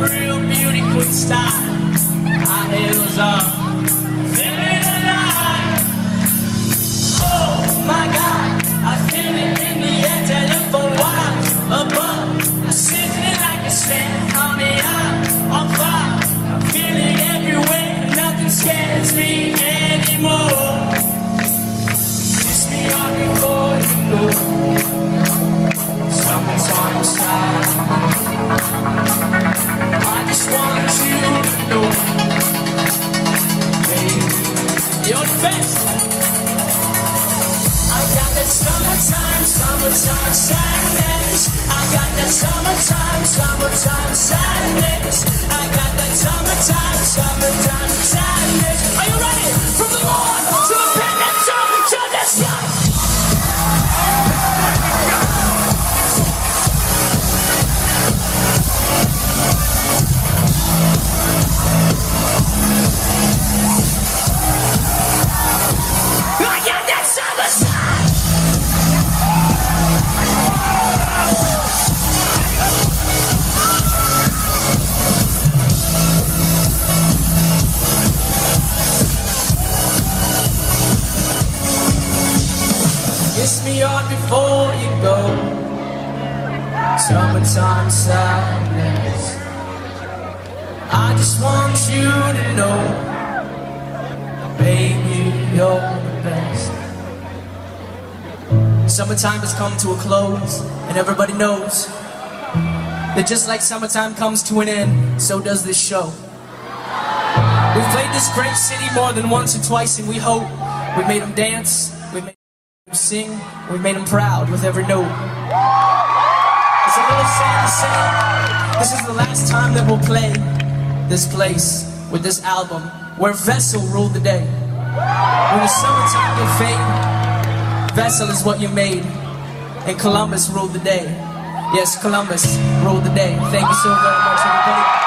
real beauty queen style. High heels up. Kiss me on before you go. Summertime sadness. I just want you to know, baby, you're the best. Summertime has come to a close, and everybody knows that just like summertime comes to an end, so does this show. We've played this great city more than once or twice, and we hope we made them dance, sing, we made them proud with every note. It's a little sad to say, this is the last time that we'll play this place with this album, where Vessel ruled the day. When the summertime will fade, Vessel is what you made, and Columbus ruled the day. Yes, Columbus ruled the day. Thank you so very much, everybody.